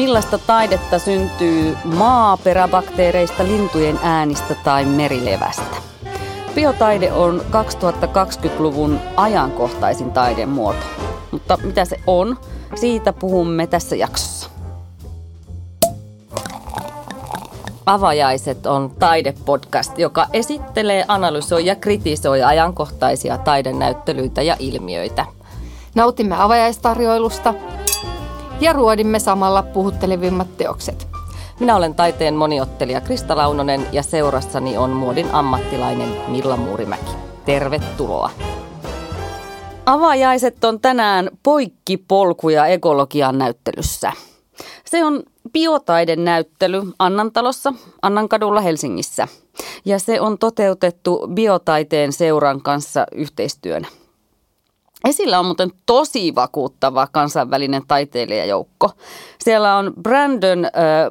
Millaista taidetta syntyy maaperäbakteereista, lintujen äänistä tai merilevästä? Biotaide on 2020-luvun ajankohtaisin taidemuoto. Mutta mitä se on, siitä puhumme tässä jaksossa. Avajaiset on taidepodcast, joka esittelee, analysoi ja kritisoi ajankohtaisia taidenäyttelyitä ja ilmiöitä. Nautimme avajaistarjoilusta ja ruodimme samalla puhuttelevimmat teokset. Minä olen taiteen moniottelija Krista Launonen ja seurassani on muodin ammattilainen Milla Muurimäki. Tervetuloa! Avajaiset on tänään poikkipolkuja ekologian näyttelyssä. Se on biotaiden näyttely Annantalossa, Annankadulla Helsingissä. Ja se on toteutettu biotaiteen seuran kanssa yhteistyönä. Esillä on muuten tosi vakuuttava kansainvälinen taiteilijajoukko. Siellä on Brandon äh,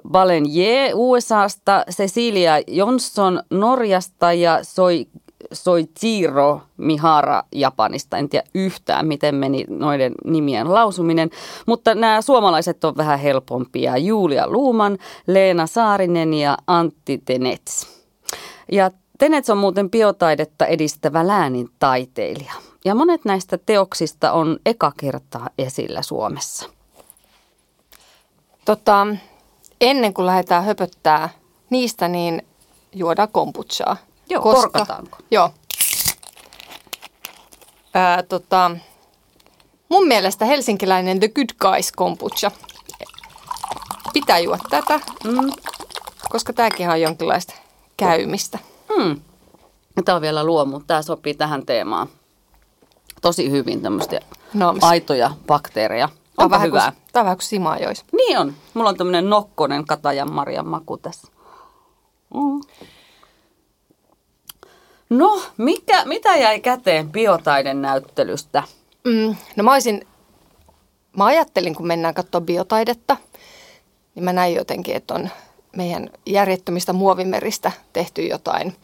Balenier USAsta, Cecilia Johnson Norjasta ja Soi, Soichiro Mihara Japanista. En tiedä yhtään, miten meni noiden nimien lausuminen, mutta nämä suomalaiset on vähän helpompia. Julia Luuman, Leena Saarinen ja Antti Tenets. Ja Tenets on muuten biotaidetta edistävä läänin taiteilija ja monet näistä teoksista on eka kertaa esillä Suomessa. Tota, ennen kuin lähdetään höpöttää niistä, niin juodaan kombuchaa. Joo, koska, korkataanko? Joo. Ää, tota, mun mielestä helsinkiläinen The Good Guys kombucha. Pitää juoda tätä, mm. koska tämäkin on jonkinlaista käymistä. Mm. Tämä on vielä luomu. Tämä sopii tähän teemaan tosi hyvin tämmöistä no, aitoja bakteereja. Tämä on vähän hyvää. Kuin, tämä on vähän kuin simajois. Niin on. Mulla on tämmöinen nokkonen katajan marjan maku tässä. Mm. No, mikä, mitä jäi käteen biotaiden näyttelystä? Mm, no mä olisin, mä ajattelin kun mennään katsoa biotaidetta, niin mä näin jotenkin, että on meidän järjettömistä muovimeristä tehty jotain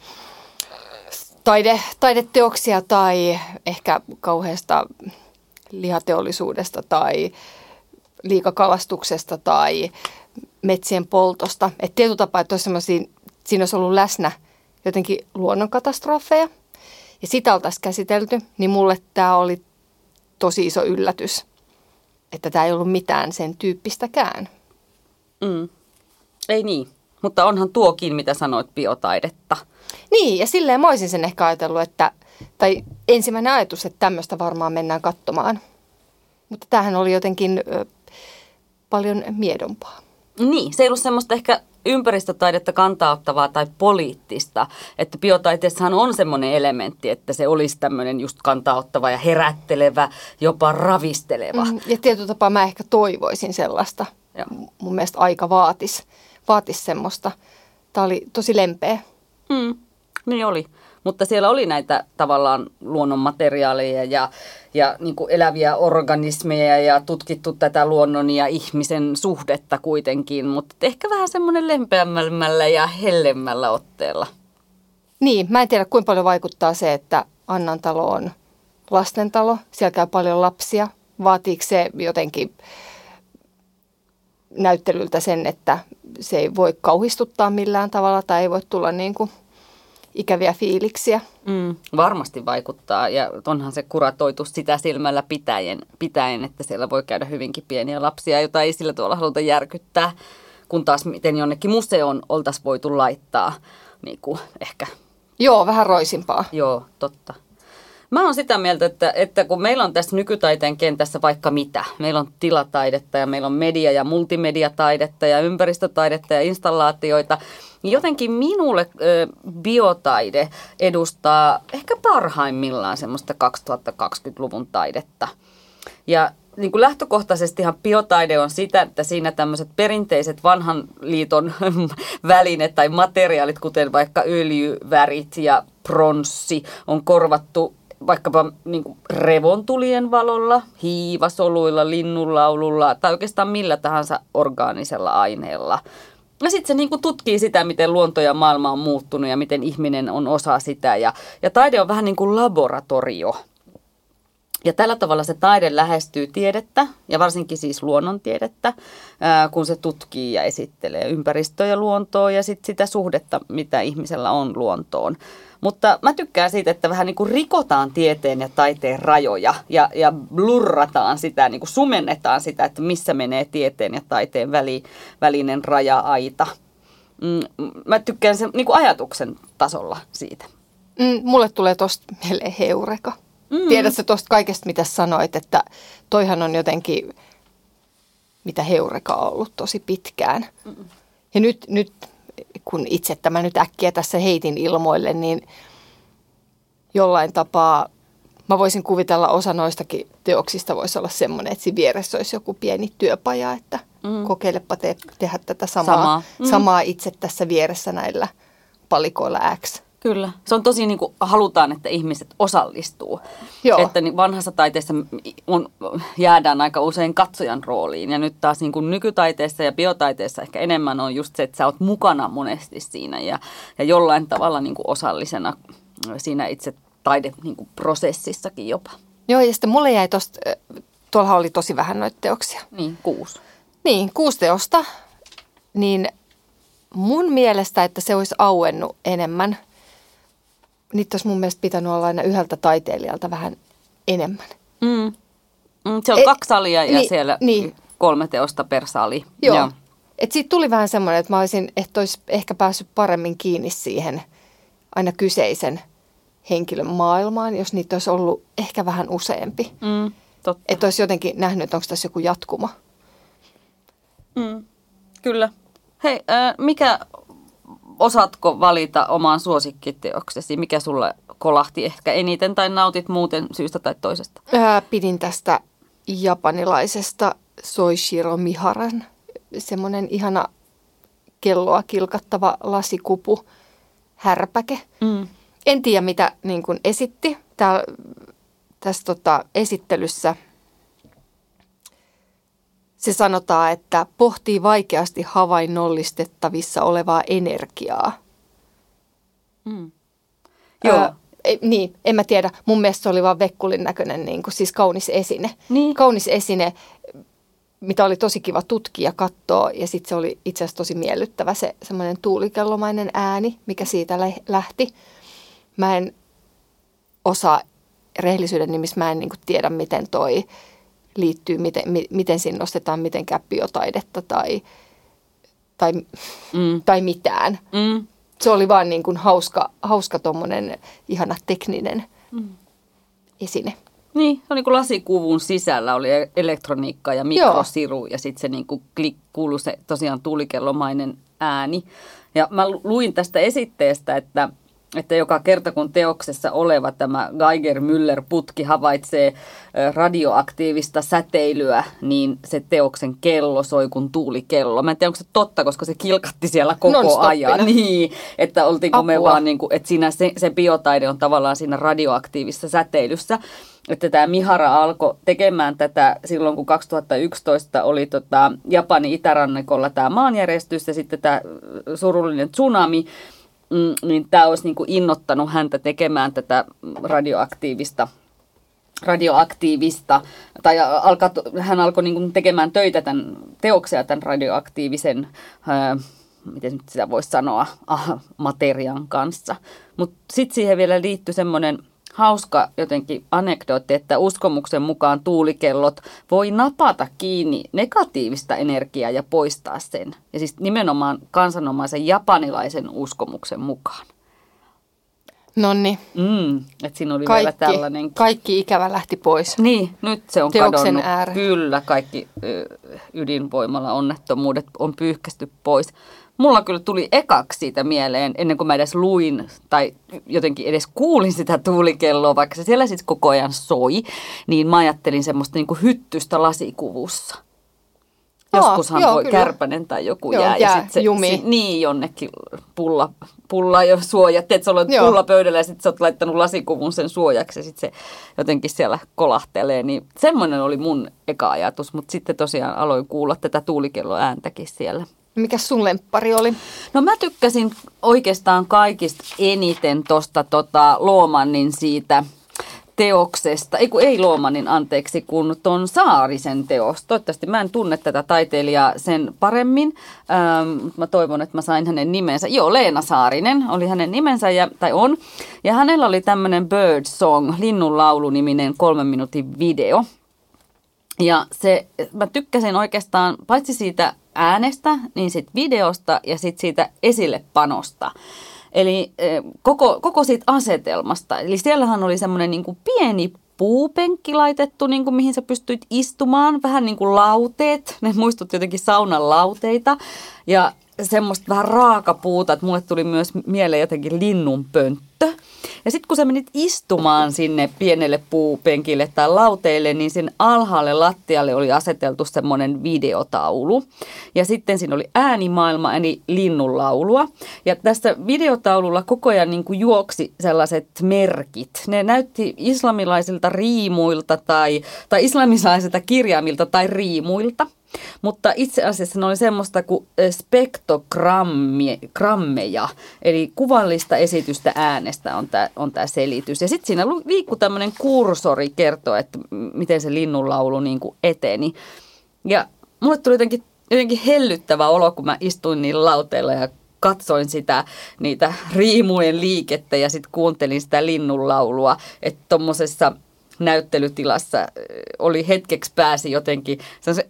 taide, taideteoksia tai ehkä kauheasta lihateollisuudesta tai liikakalastuksesta tai metsien poltosta. Et tietyllä tapaa, että siinä olisi ollut läsnä jotenkin luonnonkatastrofeja ja sitä oltaisiin käsitelty, niin mulle tämä oli tosi iso yllätys, että tämä ei ollut mitään sen tyyppistäkään. Mm. Ei niin, mutta onhan tuokin, mitä sanoit, biotaidetta – niin, ja silleen mä olisin sen ehkä ajatellut, että, tai ensimmäinen ajatus, että tämmöistä varmaan mennään katsomaan. Mutta tämähän oli jotenkin ö, paljon miedompaa. Niin, se ei ollut semmoista ehkä ympäristötaidetta kantauttavaa tai poliittista. Että biotaiteessahan on semmoinen elementti, että se olisi tämmöinen just kantauttava ja herättelevä, jopa ravisteleva. Mm, ja tietyllä tapaa mä ehkä toivoisin sellaista. Ja. Mun mielestä aika vaatisi vaatis semmoista. Tämä oli tosi lempeä. Mm, niin oli. Mutta siellä oli näitä tavallaan luonnonmateriaaleja ja, ja niin kuin eläviä organismeja ja tutkittu tätä luonnon ja ihmisen suhdetta kuitenkin, mutta ehkä vähän semmoinen lempeämmällä ja hellemmällä otteella. Niin, mä en tiedä kuinka paljon vaikuttaa se, että Annan talo on lastentalo. Siellä käy paljon lapsia. Vaatiiko se jotenkin näyttelyltä sen, että se ei voi kauhistuttaa millään tavalla tai ei voi tulla niin kuin ikäviä fiiliksiä. Mm, varmasti vaikuttaa ja onhan se kuratoitu sitä silmällä pitäen, pitäen, että siellä voi käydä hyvinkin pieniä lapsia, joita ei sillä tuolla haluta järkyttää, kun taas miten jonnekin museoon oltaisiin voitu laittaa niin kuin ehkä. Joo, vähän roisimpaa. Joo, totta. Mä oon sitä mieltä, että, että kun meillä on tässä nykytaiteen kentässä vaikka mitä, meillä on tilataidetta ja meillä on media- ja multimediataidetta ja ympäristötaidetta ja installaatioita, niin jotenkin minulle ö, biotaide edustaa ehkä parhaimmillaan semmoista 2020-luvun taidetta. Ja niin kuin lähtökohtaisestihan biotaide on sitä, että siinä tämmöiset perinteiset vanhan liiton välineet tai materiaalit, kuten vaikka öljyvärit ja pronssi, on korvattu vaikkapa niin kuin revontulien valolla, hiivasoluilla, linnunlaululla tai oikeastaan millä tahansa orgaanisella aineella. Ja sitten se niin kuin tutkii sitä, miten luonto ja maailma on muuttunut ja miten ihminen on osa sitä. Ja, ja taide on vähän niin kuin laboratorio. Ja tällä tavalla se taide lähestyy tiedettä ja varsinkin siis luonnontiedettä, kun se tutkii ja esittelee ympäristöä ja luontoa ja sit sitä suhdetta, mitä ihmisellä on luontoon. Mutta mä tykkään siitä, että vähän niin kuin rikotaan tieteen ja taiteen rajoja ja, ja blurrataan sitä, niin kuin sumennetaan sitä, että missä menee tieteen ja taiteen väli, välinen raja-aita. Mm, mä tykkään sen niin kuin ajatuksen tasolla siitä. Mm, mulle tulee tosta mieleen heureka. Mm. Tiedätkö tuosta kaikesta, mitä sanoit, että toihan on jotenkin, mitä heureka on ollut tosi pitkään. Mm. Ja nyt, nyt, kun itse tämä nyt äkkiä tässä heitin ilmoille, niin jollain tapaa mä voisin kuvitella osa noistakin teoksista voisi olla semmoinen, että siinä vieressä olisi joku pieni työpaja, että mm. kokeilepa te, tehdä tätä samaa, samaa. Mm. samaa itse tässä vieressä näillä palikoilla X. Kyllä. Se on tosi niin kuin halutaan, että ihmiset osallistuu. Joo. Että niin vanhassa taiteessa on, jäädään aika usein katsojan rooliin. Ja nyt taas niin kuin nykytaiteessa ja biotaiteessa ehkä enemmän on just se, että sä oot mukana monesti siinä ja, ja jollain tavalla niin kuin osallisena siinä itse taideprosessissakin niin jopa. Joo, ja sitten mulle jäi tuosta, tuolla oli tosi vähän noita teoksia. Niin, kuusi. Niin, kuusi teosta. Niin mun mielestä, että se olisi auennut enemmän – niitä olisi mun mielestä pitänyt olla aina yhdeltä taiteilijalta vähän enemmän. Mm. Mm, se on e, kaksi salia ja niin, siellä niin. kolme teosta per sali. Joo. Joo. Et siitä tuli vähän semmoinen, että mä olisin, että olisi ehkä päässyt paremmin kiinni siihen aina kyseisen henkilön maailmaan, jos niitä olisi ollut ehkä vähän useampi. Mm, totta. Että olisi jotenkin nähnyt, että onko tässä joku jatkuma. Mm, kyllä. Hei, äh, mikä osaatko valita omaan suosikkiteoksesi? Mikä sulle kolahti ehkä eniten tai nautit muuten syystä tai toisesta? Ää, pidin tästä japanilaisesta Soishiro Miharan. Semmoinen ihana kelloa kilkattava lasikupu, härpäke. Mm. En tiedä, mitä niin kuin esitti. Tää, tässä tota, esittelyssä se sanotaan, että pohtii vaikeasti havainnollistettavissa olevaa energiaa. Mm. Joo. Öö, niin, en mä tiedä. Mun mielestä se oli vaan vekkulin näköinen, niin kuin, siis kaunis esine. Niin. Kaunis esine, mitä oli tosi kiva tutkia, katsoa. Ja sitten se oli itse asiassa tosi miellyttävä se semmoinen tuulikellomainen ääni, mikä siitä lähti. Mä en osaa rehellisyyden nimissä, mä en niin kuin, tiedä, miten toi liittyy, miten, mi, miten siinä nostetaan mitenkään biotaidetta tai, tai, mm. tai mitään. Mm. Se oli vaan niin kuin hauska, hauska tuommoinen ihana tekninen mm. esine. Niin, se on niin lasikuvun sisällä oli elektroniikka ja mikrosiru Joo. ja sitten se niin kuin klik, kuului se tosiaan tulikellomainen ääni. Ja mä luin tästä esitteestä, että että joka kerta kun teoksessa oleva tämä Geiger-Müller-putki havaitsee radioaktiivista säteilyä, niin se teoksen kello soi kuin tuulikello. Mä en tiedä, onko se totta, koska se kilkatti siellä koko ajan. Niin, että oltiinko Apua. me vaan niin kuin, että siinä se, se biotaide on tavallaan siinä radioaktiivisessa säteilyssä että tämä Mihara alkoi tekemään tätä silloin, kun 2011 oli tota Japanin itärannikolla tämä maanjärjestys ja sitten tämä surullinen tsunami, mm, niin tämä olisi niin kuin innottanut häntä tekemään tätä radioaktiivista radioaktiivista, tai alka, hän alkoi niin kuin tekemään töitä tämän teoksia tämän radioaktiivisen, ää, miten sitä voisi sanoa, ah, materian kanssa. Mutta sitten siihen vielä liittyi semmoinen hauska jotenkin anekdootti, että uskomuksen mukaan tuulikellot voi napata kiinni negatiivista energiaa ja poistaa sen. Ja siis nimenomaan kansanomaisen japanilaisen uskomuksen mukaan. Nonni. Mm, että siinä oli kaikki, vielä tällainen. Kaikki ikävä lähti pois. Niin, nyt se on Teoksen kadonnut. Äärä. Kyllä, kaikki ydinvoimalla onnettomuudet on pyyhkästy pois mulla kyllä tuli ekaksi siitä mieleen, ennen kuin mä edes luin tai jotenkin edes kuulin sitä tuulikelloa, vaikka se siellä siis koko ajan soi, niin mä ajattelin semmoista niin kuin hyttystä lasikuvussa. Joskushan joo, voi kyllä. kärpänen tai joku joo, jää, jää ja sit se, jumi. Se, niin jonnekin pulla, pulla jo suojat, että sä olet pulla pöydällä ja sitten sä oot laittanut lasikuvun sen suojaksi ja sitten se jotenkin siellä kolahtelee. Niin semmoinen oli mun eka ajatus, mutta sitten tosiaan aloin kuulla tätä tuulikelloääntäkin siellä. Mikä sun lemppari oli? No mä tykkäsin oikeastaan kaikista eniten tuosta tota Loomannin siitä teoksesta, ei kun ei Loomanin anteeksi, kun ton Saarisen teos. Toivottavasti mä en tunne tätä taiteilijaa sen paremmin, ähm, mä toivon, että mä sain hänen nimensä. Joo, Leena Saarinen oli hänen nimensä, ja, tai on. Ja hänellä oli tämmöinen Bird Song, linnun laulu-niminen kolmen minuutin video. Ja se, mä tykkäsin oikeastaan paitsi siitä äänestä, niin siitä videosta ja sitten siitä esillepanosta. Eli eh, koko, koko siitä asetelmasta. Eli siellähän oli semmoinen niin pieni puupenkki laitettu, niin kuin mihin sä pystyit istumaan. Vähän niin kuin lauteet, ne muistutti jotenkin saunan lauteita. Ja semmoista vähän raakapuuta, että mulle tuli myös mieleen jotenkin linnunpönttö. Ja sitten kun sä menit istumaan sinne pienelle puupenkille tai lauteille, niin sen alhaalle lattialle oli aseteltu semmoinen videotaulu. Ja sitten siinä oli äänimaailma, eli linnunlaulua. Ja tässä videotaululla koko ajan niin kuin juoksi sellaiset merkit. Ne näytti islamilaisilta riimuilta tai, tai islamilaisilta kirjaimilta tai riimuilta. Mutta itse asiassa ne oli semmoista kuin spektogrammeja, eli kuvallista esitystä äänestä on tämä on tää selitys. Ja sitten siinä liikkui tämmöinen kursori kertoa, että miten se linnunlaulu niin kuin eteni. Ja mulle tuli jotenkin, jotenkin hellyttävä olo, kun mä istuin niillä lauteilla ja katsoin sitä, niitä riimujen liikettä ja sitten kuuntelin sitä linnunlaulua, että tuommoisessa – näyttelytilassa oli hetkeksi pääsi jotenkin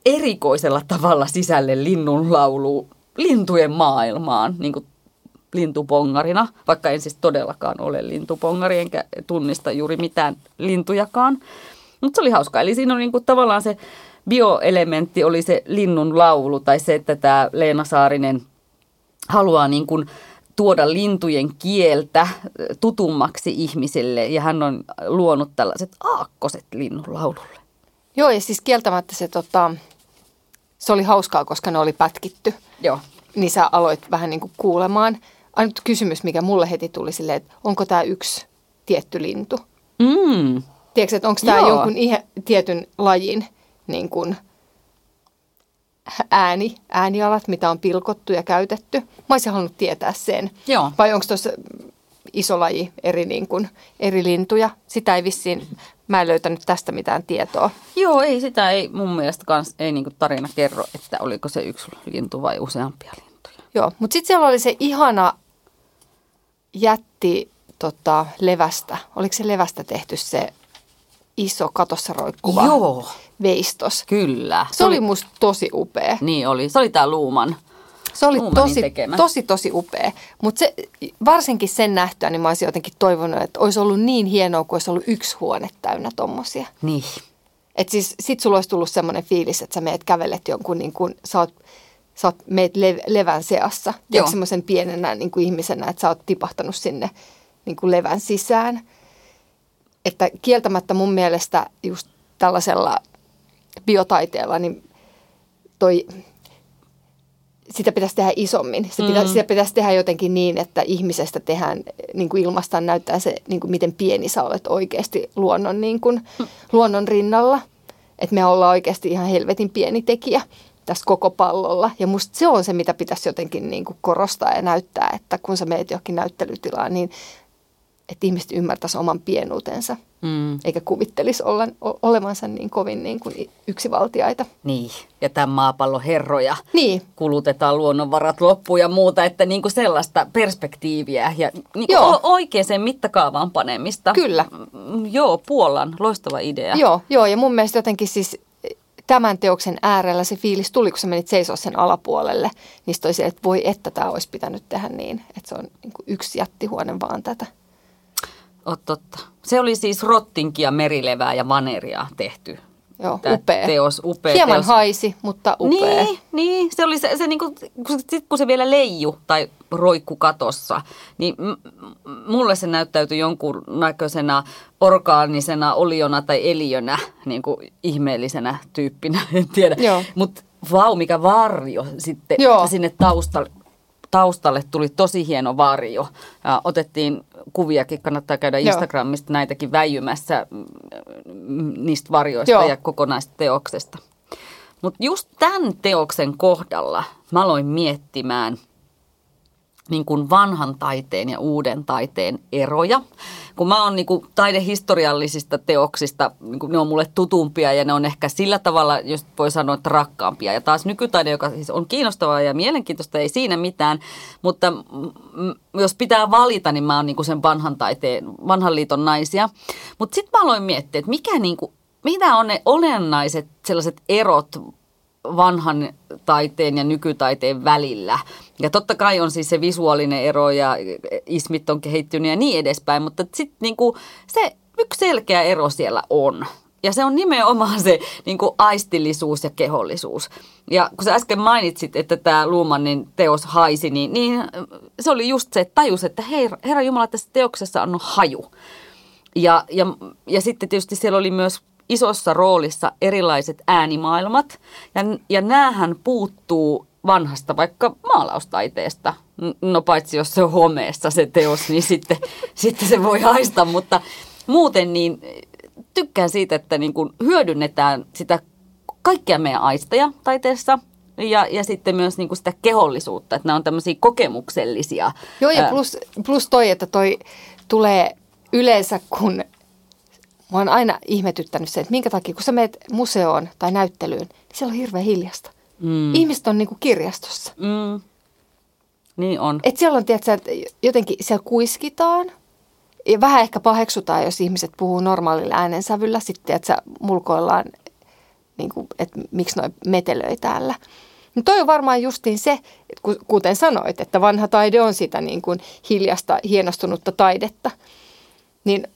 erikoisella tavalla sisälle linnun laulu lintujen maailmaan, niin kuin lintupongarina, vaikka en siis todellakaan ole lintupongari, enkä tunnista juuri mitään lintujakaan. Mutta se oli hauska. Eli siinä on niin kuin tavallaan se bioelementti oli se linnun laulu tai se, että tämä Leena Saarinen haluaa niin kuin tuoda lintujen kieltä tutummaksi ihmisille ja hän on luonut tällaiset aakkoset linnunlaululle. Joo ja siis kieltämättä se, tota, se oli hauskaa, koska ne oli pätkitty. Joo. Niin sä aloit vähän niin kuin kuulemaan. Ainut kysymys, mikä mulle heti tuli silleen, että onko tämä yksi tietty lintu? Mm. Tiedätkö, että onko tämä jonkun ihe, tietyn lajin niin kuin, ääni, äänialat, mitä on pilkottu ja käytetty. Mä olisin halunnut tietää sen. Joo. Vai onko tuossa iso laji eri, niin kuin, eri lintuja? Sitä ei vissiin, mä en löytänyt tästä mitään tietoa. Joo, ei sitä ei mun mielestä kans, ei niin kuin tarina kerro, että oliko se yksi lintu vai useampia lintuja. Joo, mutta sitten siellä oli se ihana jätti tota, levästä. Oliko se levästä tehty se iso katossa roikkuva Joo. veistos. Kyllä. Se, se oli musta tosi upea. Niin oli. Se oli tämä Luuman. Se oli tosi, tosi, tosi upea. Mutta varsinkin sen nähtyä, niin mä olisin jotenkin toivonut, että olisi ollut niin hienoa, kun olisi ollut yksi huone täynnä tommosia. Niin. Et siis sit sulla olisi tullut semmoinen fiilis, että sä meet kävelet jonkun, niin kuin, sä oot, sä oot meet le- levän seassa. semmoisen pienenä niin kuin ihmisenä, että sä oot tipahtanut sinne niin kuin levän sisään – että kieltämättä mun mielestä just tällaisella biotaiteella, niin toi, sitä pitäisi tehdä isommin. Se pitäisi, mm. Sitä pitäisi tehdä jotenkin niin, että ihmisestä tehdään, niin kuin ilmastaan näyttää se, niin kuin miten pieni sä olet oikeasti luonnon, niin kuin, mm. luonnon rinnalla. Että me ollaan oikeasti ihan helvetin pieni tekijä tässä koko pallolla. Ja musta se on se, mitä pitäisi jotenkin niin kuin korostaa ja näyttää, että kun sä meet johonkin näyttelytilaan, niin että ihmiset ymmärtäisi oman pienuutensa, mm. eikä kuvittelisi olla, olevansa niin kovin niin kuin yksivaltiaita. Niin, ja tämän maapallon herroja niin. kulutetaan luonnonvarat loppuun ja muuta, että niin kuin sellaista perspektiiviä ja niin Joo. oikeaan mittakaavaan panemista. Kyllä. Mm, joo, Puolan, loistava idea. Joo, joo, ja mun mielestä jotenkin siis tämän teoksen äärellä se fiilis tuli, kun sä menit seisoa sen alapuolelle, niin toisi, että voi että tämä olisi pitänyt tehdä niin, että se on niin kuin yksi jättihuone vaan tätä. Oh, totta. Se oli siis rottinkia, merilevää ja vaneria tehty. Joo, Tämä upea. Teos, upea Hieman teos. haisi, mutta upea. Niin, niin se oli se, se niin kuin, sit kun se vielä leiju tai roikku katossa, niin m- mulle se näyttäytyi jonkun näköisenä orgaanisena oliona tai eliönä, niin kuin ihmeellisenä tyyppinä, en tiedä. Mutta vau, mikä varjo sitten Joo. sinne taustalle taustalle tuli tosi hieno varjo. Ja otettiin kuviakin, kannattaa käydä Joo. Instagramista näitäkin väijymässä mm, niistä varjoista Joo. ja kokonaista teoksesta. Mutta just tämän teoksen kohdalla mä aloin miettimään niin kuin vanhan taiteen ja uuden taiteen eroja. Kun mä oon niin kuin taidehistoriallisista teoksista, niin ne on mulle tutumpia ja ne on ehkä sillä tavalla, jos voi sanoa, että rakkaampia. Ja taas nykytaide, joka siis on kiinnostavaa ja mielenkiintoista, ei siinä mitään. Mutta jos pitää valita, niin mä oon niin kuin sen vanhan taiteen, vanhan liiton naisia. Mutta sitten mä aloin miettiä, että mikä niin kuin, mitä on ne olennaiset sellaiset erot vanhan taiteen ja nykytaiteen välillä. Ja totta kai on siis se visuaalinen ero ja ismit on kehittynyt ja niin edespäin, mutta sitten niinku se yksi selkeä ero siellä on. Ja se on nimenomaan se niin kuin aistillisuus ja kehollisuus. Ja kun sä äsken mainitsit, että tämä Luumannin teos haisi, niin, niin se oli just se, että tajus, että hei, Herra Jumala, tässä teoksessa on haju. Ja, ja, ja sitten tietysti siellä oli myös isossa roolissa erilaiset äänimaailmat. Ja, ja näähän puuttuu vanhasta vaikka maalaustaiteesta. No paitsi jos se on homeessa se teos, niin sitten, sitten se voi haista, mutta muuten niin tykkään siitä, että niin kuin hyödynnetään sitä kaikkia meidän aisteja taiteessa ja, ja sitten myös niin kuin sitä kehollisuutta, että nämä on tämmöisiä kokemuksellisia. Joo ja plus, plus toi, että toi tulee yleensä, kun Mua on aina ihmetyttänyt se, että minkä takia, kun sä menet museoon tai näyttelyyn, niin siellä on hirveän hiljasta. Mm. Ihmiset on niin kuin kirjastossa. Mm. Niin on. Et siellä on, tiedätkö, että jotenkin siellä kuiskitaan. Ja vähän ehkä paheksutaan, jos ihmiset puhuu normaalilla äänensävyllä. Sitten, että mulkoillaan, niin kuin, että miksi noin metelöi täällä. No toi on varmaan justiin se, että kuten sanoit, että vanha taide on sitä niin kuin hiljasta, hienostunutta taidetta. Niin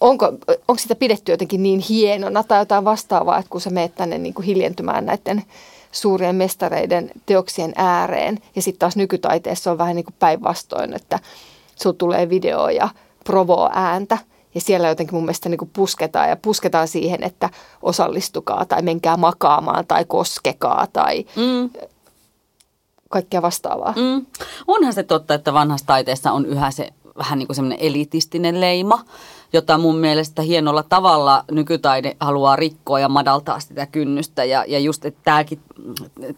onko, onko sitä pidetty jotenkin niin hienona tai jotain vastaavaa, että kun sä meet tänne niin kuin hiljentymään näiden suurien mestareiden teoksien ääreen ja sitten taas nykytaiteessa on vähän niin kuin päinvastoin, että sulla tulee video ja provo ääntä ja siellä jotenkin mun mielestä niin kuin pusketaan ja pusketaan siihen, että osallistukaa tai menkää makaamaan tai koskekaa tai mm. kaikkea vastaavaa. Mm. Onhan se totta, että vanhassa taiteessa on yhä se vähän niin kuin semmoinen elitistinen leima jota mun mielestä hienolla tavalla nykytaide haluaa rikkoa ja madaltaa sitä kynnystä. Ja, ja just, että tämäkin,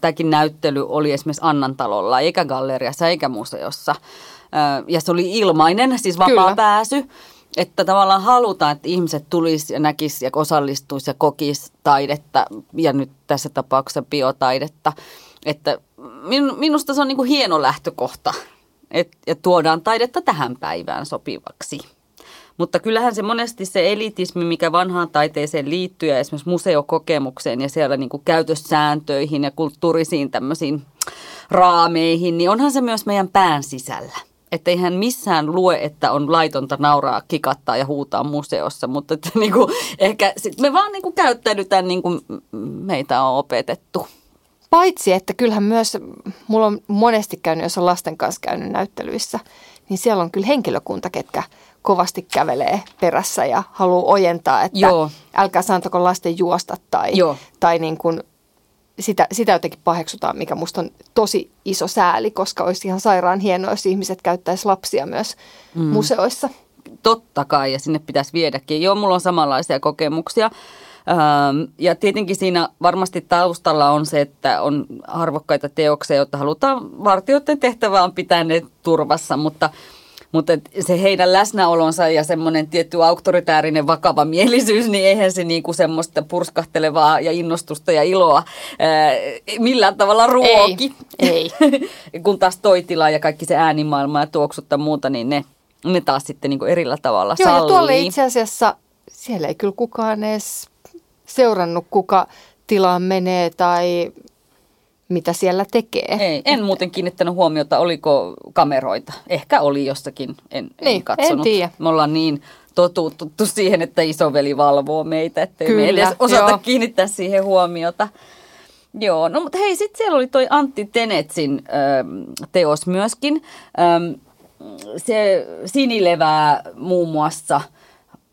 tämäkin näyttely oli esimerkiksi Annantalolla, eikä galleriassa eikä museossa. Ja se oli ilmainen, siis vapaa Kyllä. pääsy. Että tavallaan halutaan, että ihmiset tulisi ja näkisi ja osallistuisi ja kokisi taidetta ja nyt tässä tapauksessa biotaidetta. Että minusta se on niin kuin hieno lähtökohta, että tuodaan taidetta tähän päivään sopivaksi. Mutta kyllähän se monesti se elitismi, mikä vanhaan taiteeseen liittyy ja esimerkiksi museokokemukseen ja siellä niin kuin käytössääntöihin ja kulttuurisiin tämmöisiin raameihin, niin onhan se myös meidän pään sisällä. Että eihän missään lue, että on laitonta nauraa, kikattaa ja huutaa museossa, mutta että niin kuin, ehkä sit me vaan niin kuin käyttäydytään niin kuin meitä on opetettu. Paitsi, että kyllähän myös, mulla on monesti käynyt, jos on lasten kanssa käynyt näyttelyissä, niin siellä on kyllä henkilökunta, ketkä kovasti kävelee perässä ja haluaa ojentaa, että Joo. älkää saantako lasten juosta tai, Joo. tai niin kuin sitä, sitä jotenkin paheksutaan, mikä musta on tosi iso sääli, koska olisi ihan sairaan hienoa, jos ihmiset käyttäisi lapsia myös mm. museoissa. Totta kai, ja sinne pitäisi viedäkin. Joo, mulla on samanlaisia kokemuksia. Ähm, ja tietenkin siinä varmasti taustalla on se, että on arvokkaita teoksia, joita halutaan vartijoiden tehtävää on pitää ne turvassa, mutta mutta se heidän läsnäolonsa ja semmoinen tietty auktoritäärinen vakava mielisyys, niin eihän se niinku semmoista purskahtelevaa ja innostusta ja iloa ää, millään tavalla ruoki. Ei, ei. Kun taas toi tila ja kaikki se äänimaailma ja tuoksut ja muuta, niin ne, ne taas sitten niinku erillä tavalla Joo, sallii. ja tuolle itse asiassa siellä ei kyllä kukaan edes seurannut, kuka tilaan menee tai mitä siellä tekee. Ei, en muuten kiinnittänyt huomiota, oliko kameroita. Ehkä oli jossakin, en, niin, en katsonut. En tiedä. Me ollaan niin totuttu siihen, että isoveli valvoo meitä, ettei Kyllä, me edes osata joo. kiinnittää siihen huomiota. Joo, no mutta hei, sitten siellä oli toi Antti Tenetsin ö, teos myöskin. Ö, se sinilevää muun muassa –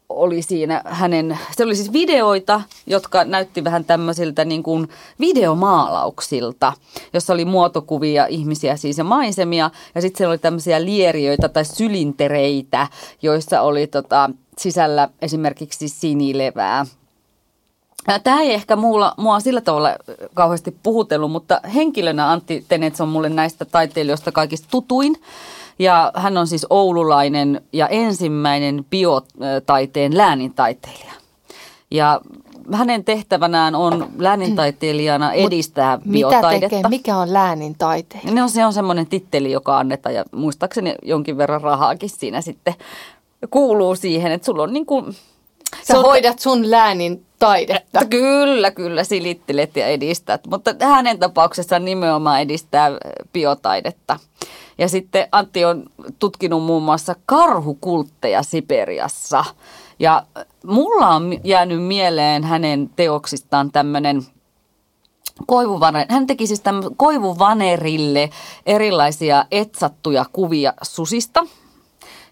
oli siinä hänen, se oli siis videoita, jotka näytti vähän tämmöisiltä niin kuin videomaalauksilta, jossa oli muotokuvia ihmisiä siis ja maisemia. Ja sitten siellä oli tämmöisiä lieriöitä tai sylintereitä, joissa oli tota, sisällä esimerkiksi sinilevää. Tämä ei ehkä muulla, mua sillä tavalla kauheasti puhutellut, mutta henkilönä Antti Tenets on mulle näistä taiteilijoista kaikista tutuin. Ja hän on siis oululainen ja ensimmäinen biotaiteen läänintaiteilija. Ja hänen tehtävänään on läänintaiteilijana edistää Mut biotaidetta. Mitä tekee? Mikä on läänintaiteilija? No se on semmoinen titteli, joka annetaan ja muistaakseni jonkin verran rahaakin siinä sitten kuuluu siihen, että sulla on niin kuin... Sä hoidat sun läänin taidetta. Kyllä, kyllä, silittelet ja edistät, mutta hänen tapauksessaan nimenomaan edistää biotaidetta. Ja sitten Antti on tutkinut muun muassa karhukultteja Siperiassa. Ja mulla on jäänyt mieleen hänen teoksistaan tämmöinen koivuvaner. Hän teki siis koivuvanerille erilaisia etsattuja kuvia susista –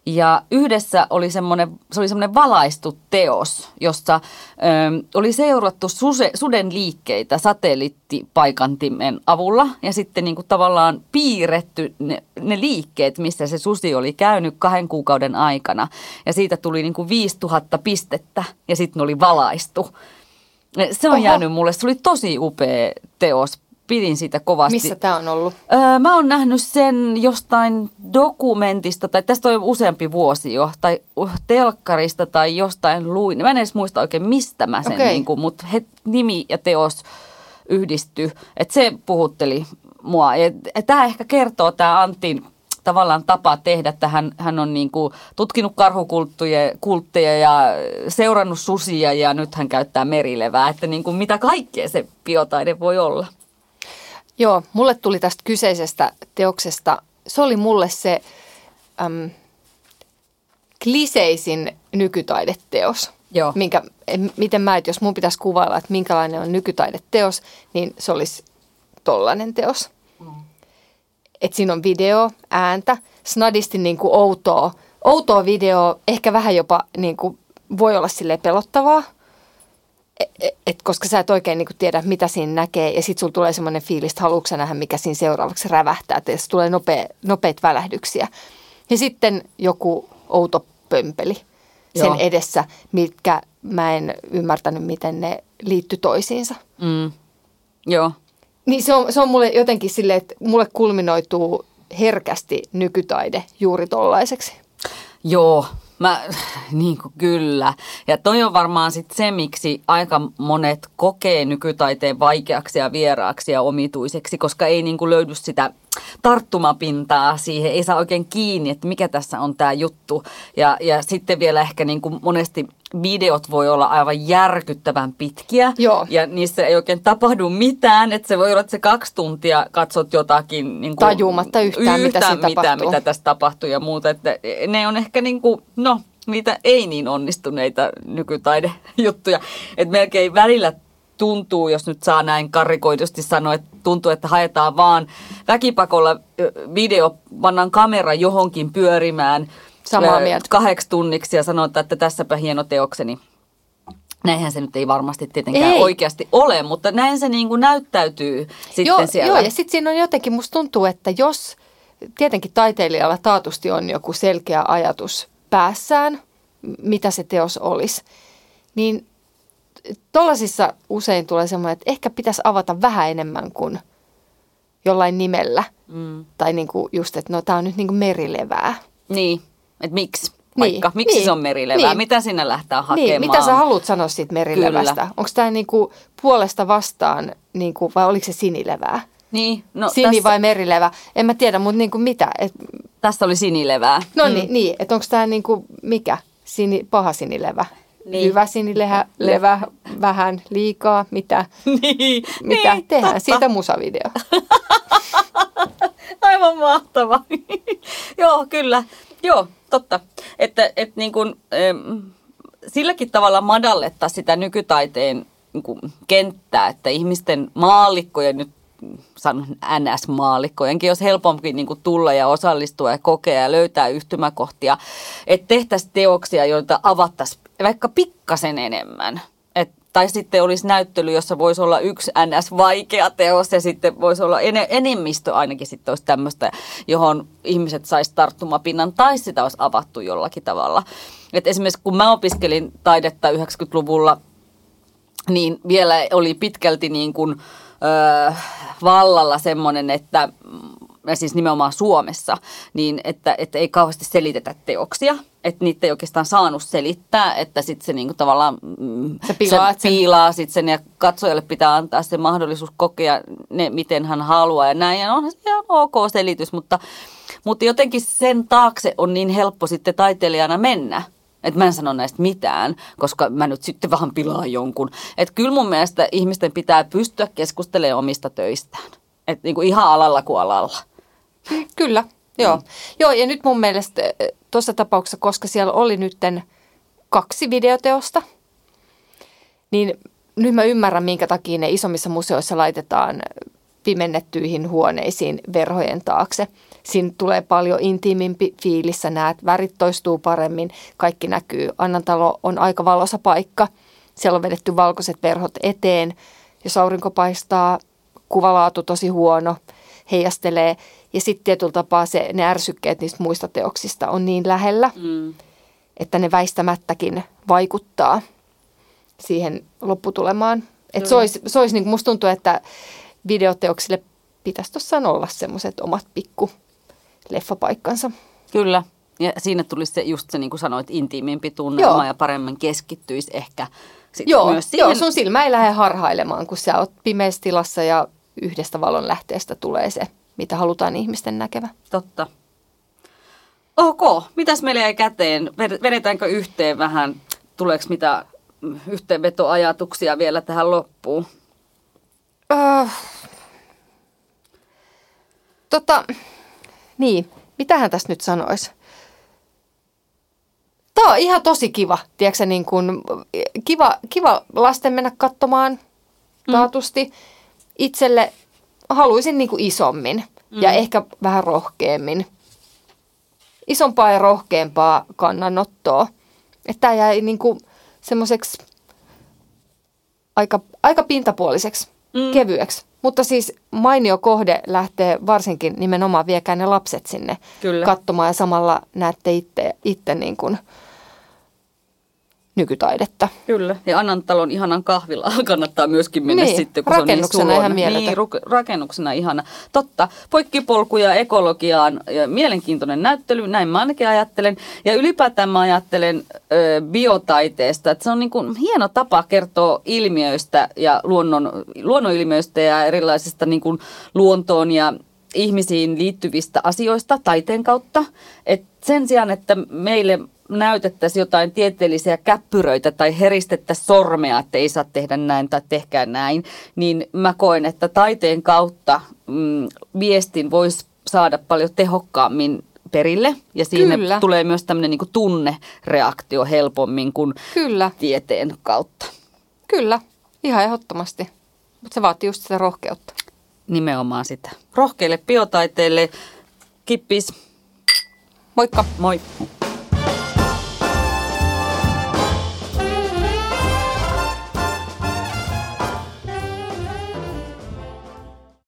ja yhdessä oli semmoinen, se oli semmoinen valaistu teos, jossa ö, oli seurattu suse, suden liikkeitä satelliittipaikantimen avulla ja sitten niin kuin tavallaan piirretty ne, ne liikkeet, missä se susi oli käynyt kahden kuukauden aikana. Ja siitä tuli niin kuin 5000 pistettä ja sitten ne oli valaistu. Se on Oho. jäänyt mulle, se oli tosi upea teos pidin siitä kovasti. Missä tämä on ollut? Öö, mä oon nähnyt sen jostain dokumentista, tai tästä on useampi vuosi jo, tai telkkarista tai jostain luin. Mä en edes muista oikein, mistä mä sen, okay. niin kuin, mutta he, nimi ja teos yhdisty. Että se puhutteli mua. Tämä ehkä kertoo tämä Antin tavallaan tapa tehdä, että hän, hän on niin kuin tutkinut karhukultteja ja seurannut susia ja nyt hän käyttää merilevää, että niin kuin mitä kaikkea se biotaide voi olla. Joo, mulle tuli tästä kyseisestä teoksesta, se oli mulle se äm, kliseisin nykytaideteos. Joo. Minkä, miten mä, että jos mun pitäisi kuvailla, että minkälainen on nykytaideteos, niin se olisi tollainen teos. Mm. Että siinä on video, ääntä, snadisti niin kuin outoa, outoa video, ehkä vähän jopa niin kuin voi olla sille pelottavaa – et, et, koska sä et oikein niin tiedä, mitä siinä näkee, ja sitten sulla tulee semmoinen fiilis, että haluatko nähdä, mikä siinä seuraavaksi rävähtää, että se tulee nopea, nopeita välähdyksiä. Ja sitten joku outo pömpeli sen Joo. edessä, mitkä mä en ymmärtänyt, miten ne liitty toisiinsa. Mm. Joo. Niin se on, se on mulle jotenkin silleen, että mulle kulminoituu herkästi nykytaide juuri tollaiseksi. Joo, Mä, niin kuin kyllä. Ja toi on varmaan sit se, miksi aika monet kokee nykytaiteen vaikeaksi ja vieraaksi ja omituiseksi, koska ei niin kuin löydy sitä tarttumapintaa siihen, ei saa oikein kiinni, että mikä tässä on tämä juttu. Ja, ja sitten vielä ehkä niin kuin monesti videot voi olla aivan järkyttävän pitkiä. Joo. ja niissä ei oikein tapahdu mitään, että se voi olla, että se kaksi tuntia katsot jotakin niin kuin, tajumatta yhtään, yhtään mitä, mitä, mitä tässä tapahtuu ja muuta, että ne on ehkä niin kuin, no niitä ei niin onnistuneita nykytaidejuttuja, että melkein välillä tuntuu, jos nyt saa näin karikoidusti sanoa, että tuntuu, että haetaan vaan väkipakolla video, pannaan kamera johonkin pyörimään Samaa mieltä. kahdeksi tunniksi ja sanotaan, että tässäpä hieno teokseni. Näinhän se nyt ei varmasti tietenkään ei. oikeasti ole, mutta näin se niin kuin näyttäytyy sitten joo, siellä. Joo, ja sitten siinä on jotenkin, musta tuntuu, että jos tietenkin taiteilijalla taatusti on joku selkeä ajatus päässään, mitä se teos olisi, niin Tuollaisissa usein tulee semmoinen, että ehkä pitäisi avata vähän enemmän kuin jollain nimellä. Mm. Tai niin kuin just, että no tämä on nyt niin kuin merilevää. Niin, että miksi? Vaikka, niin, miksi niin, se on merilevää? Niin. Mitä sinne lähtee hakemaan? Niin, mitä sä haluat sanoa siitä merilevästä? Onko tämä niinku puolesta vastaan, niinku, vai oliko se sinilevää? Niin, no Sini tässä... vai merilevä? En mä tiedä, mutta niinku mitä? Et... Tässä oli sinilevää. No mm. niin, niin että onko tämä niinku mikä? Sini, paha sinilevä? Niin. Hyvä sinilevä, levä, vähän, liikaa, mitä, niin, mitä niin, tehdään. Totta. Siitä musavideo. Aivan mahtava. Joo, kyllä. Joo, totta. Että et niin kuin, silläkin tavalla madalletta sitä nykytaiteen niin kenttää, että ihmisten maallikkojen nyt sanon NS-maallikkojenkin, jos helpompi niin kuin tulla ja osallistua ja kokea ja löytää yhtymäkohtia, että tehtäisiin teoksia, joita avattaisiin vaikka pikkasen enemmän. Tai sitten olisi näyttely, jossa voisi olla yksi NS-vaikea teos ja sitten voisi olla en, enemmistö ainakin sitten olisi tämmöistä, johon ihmiset saisi tarttumapinnan tai sitä olisi avattu jollakin tavalla. Et esimerkiksi kun mä opiskelin taidetta 90-luvulla, niin vielä oli pitkälti niin kuin, ö, vallalla semmoinen, että siis nimenomaan Suomessa, niin että, että ei kauheasti selitetä teoksia. Että niitä ei oikeastaan saanut selittää, että sitten se niinku tavallaan mm, se piilaa, se piilaa sit sen ja katsojalle pitää antaa se mahdollisuus kokea ne, miten hän haluaa ja näin. Ja onhan se ihan ok selitys, mutta, mutta jotenkin sen taakse on niin helppo sitten taiteilijana mennä. Että mä en sano näistä mitään, koska mä nyt sitten vähän pilaan jonkun. Että kyllä mun mielestä ihmisten pitää pystyä keskustelemaan omista töistään. Että niin kuin ihan alalla kuin alalla. Kyllä, joo. Mm. Joo, ja nyt mun mielestä tuossa tapauksessa, koska siellä oli nytten kaksi videoteosta, niin nyt mä ymmärrän, minkä takia ne isommissa museoissa laitetaan pimennettyihin huoneisiin verhojen taakse. Siinä tulee paljon intiimimpi fiilis, sä näet, värit toistuu paremmin, kaikki näkyy. Annantalo on aika valosa paikka. Siellä on vedetty valkoiset verhot eteen. Jos aurinko paistaa, kuvalaatu tosi huono, heijastelee. Ja sitten tietyllä tapaa se, ne ärsykkeet niistä muista teoksista on niin lähellä, mm. että ne väistämättäkin vaikuttaa siihen lopputulemaan. Että se olisi, se olisi niin musta tuntuu, että videoteoksille pitäisi tuossa olla semmoiset omat pikku leffapaikkansa. Kyllä. Ja siinä tulisi se, just se, niin kuin sanoit, intiimimpi tunnelma joo. ja paremmin keskittyisi ehkä joo, myös siihen. Joo, sun silmä ei lähde harhailemaan, kun sä oot pimeässä tilassa ja yhdestä valon lähteestä tulee se mitä halutaan ihmisten näkevä. Totta. Ok, mitäs meillä jäi käteen? Vedetäänkö yhteen vähän? Tuleeko mitä yhteenvetoajatuksia vielä tähän loppuun? Uh, tota, niin, mitähän tässä nyt sanoisi? Tämä on ihan tosi kiva, tiedätkö, niin kun, kiva, kiva lasten mennä katsomaan taatusti. Mm. Itselle haluaisin niin kuin isommin mm. ja ehkä vähän rohkeammin. Isompaa ja rohkeampaa kannanottoa. Että tämä jäi niin kuin semmoiseksi aika, aika pintapuoliseksi, mm. kevyeksi. Mutta siis mainio kohde lähtee varsinkin nimenomaan viekään ne lapset sinne Kyllä. katsomaan ja samalla näette itse, itse niin kuin – nykytaidetta. Kyllä, ja Annantalon ihanan kahvilaan kannattaa myöskin mennä niin, sitten, kun rakennuksena se on niin ihan Niin, rakennuksena ihana. Totta, poikkipolkuja ekologiaan, ja mielenkiintoinen näyttely, näin mä ainakin ajattelen. Ja ylipäätään mä ajattelen ö, biotaiteesta, että se on niin kuin hieno tapa kertoa ilmiöistä ja luonnon, luonnonilmiöistä ja erilaisista niin kuin luontoon ja ihmisiin liittyvistä asioista taiteen kautta. Et sen sijaan, että meille näytettäisiin jotain tieteellisiä käppyröitä tai heristettäisiin sormea, että ei saa tehdä näin tai tehkää näin, niin mä koen, että taiteen kautta mm, viestin voisi saada paljon tehokkaammin perille ja siinä Kyllä. tulee myös tämmöinen niin tunnereaktio helpommin kuin Kyllä. tieteen kautta. Kyllä, ihan ehdottomasti, mutta se vaatii just sitä rohkeutta. Nimenomaan sitä. Rohkeille biotaiteille, kippis. Moikka. Moi.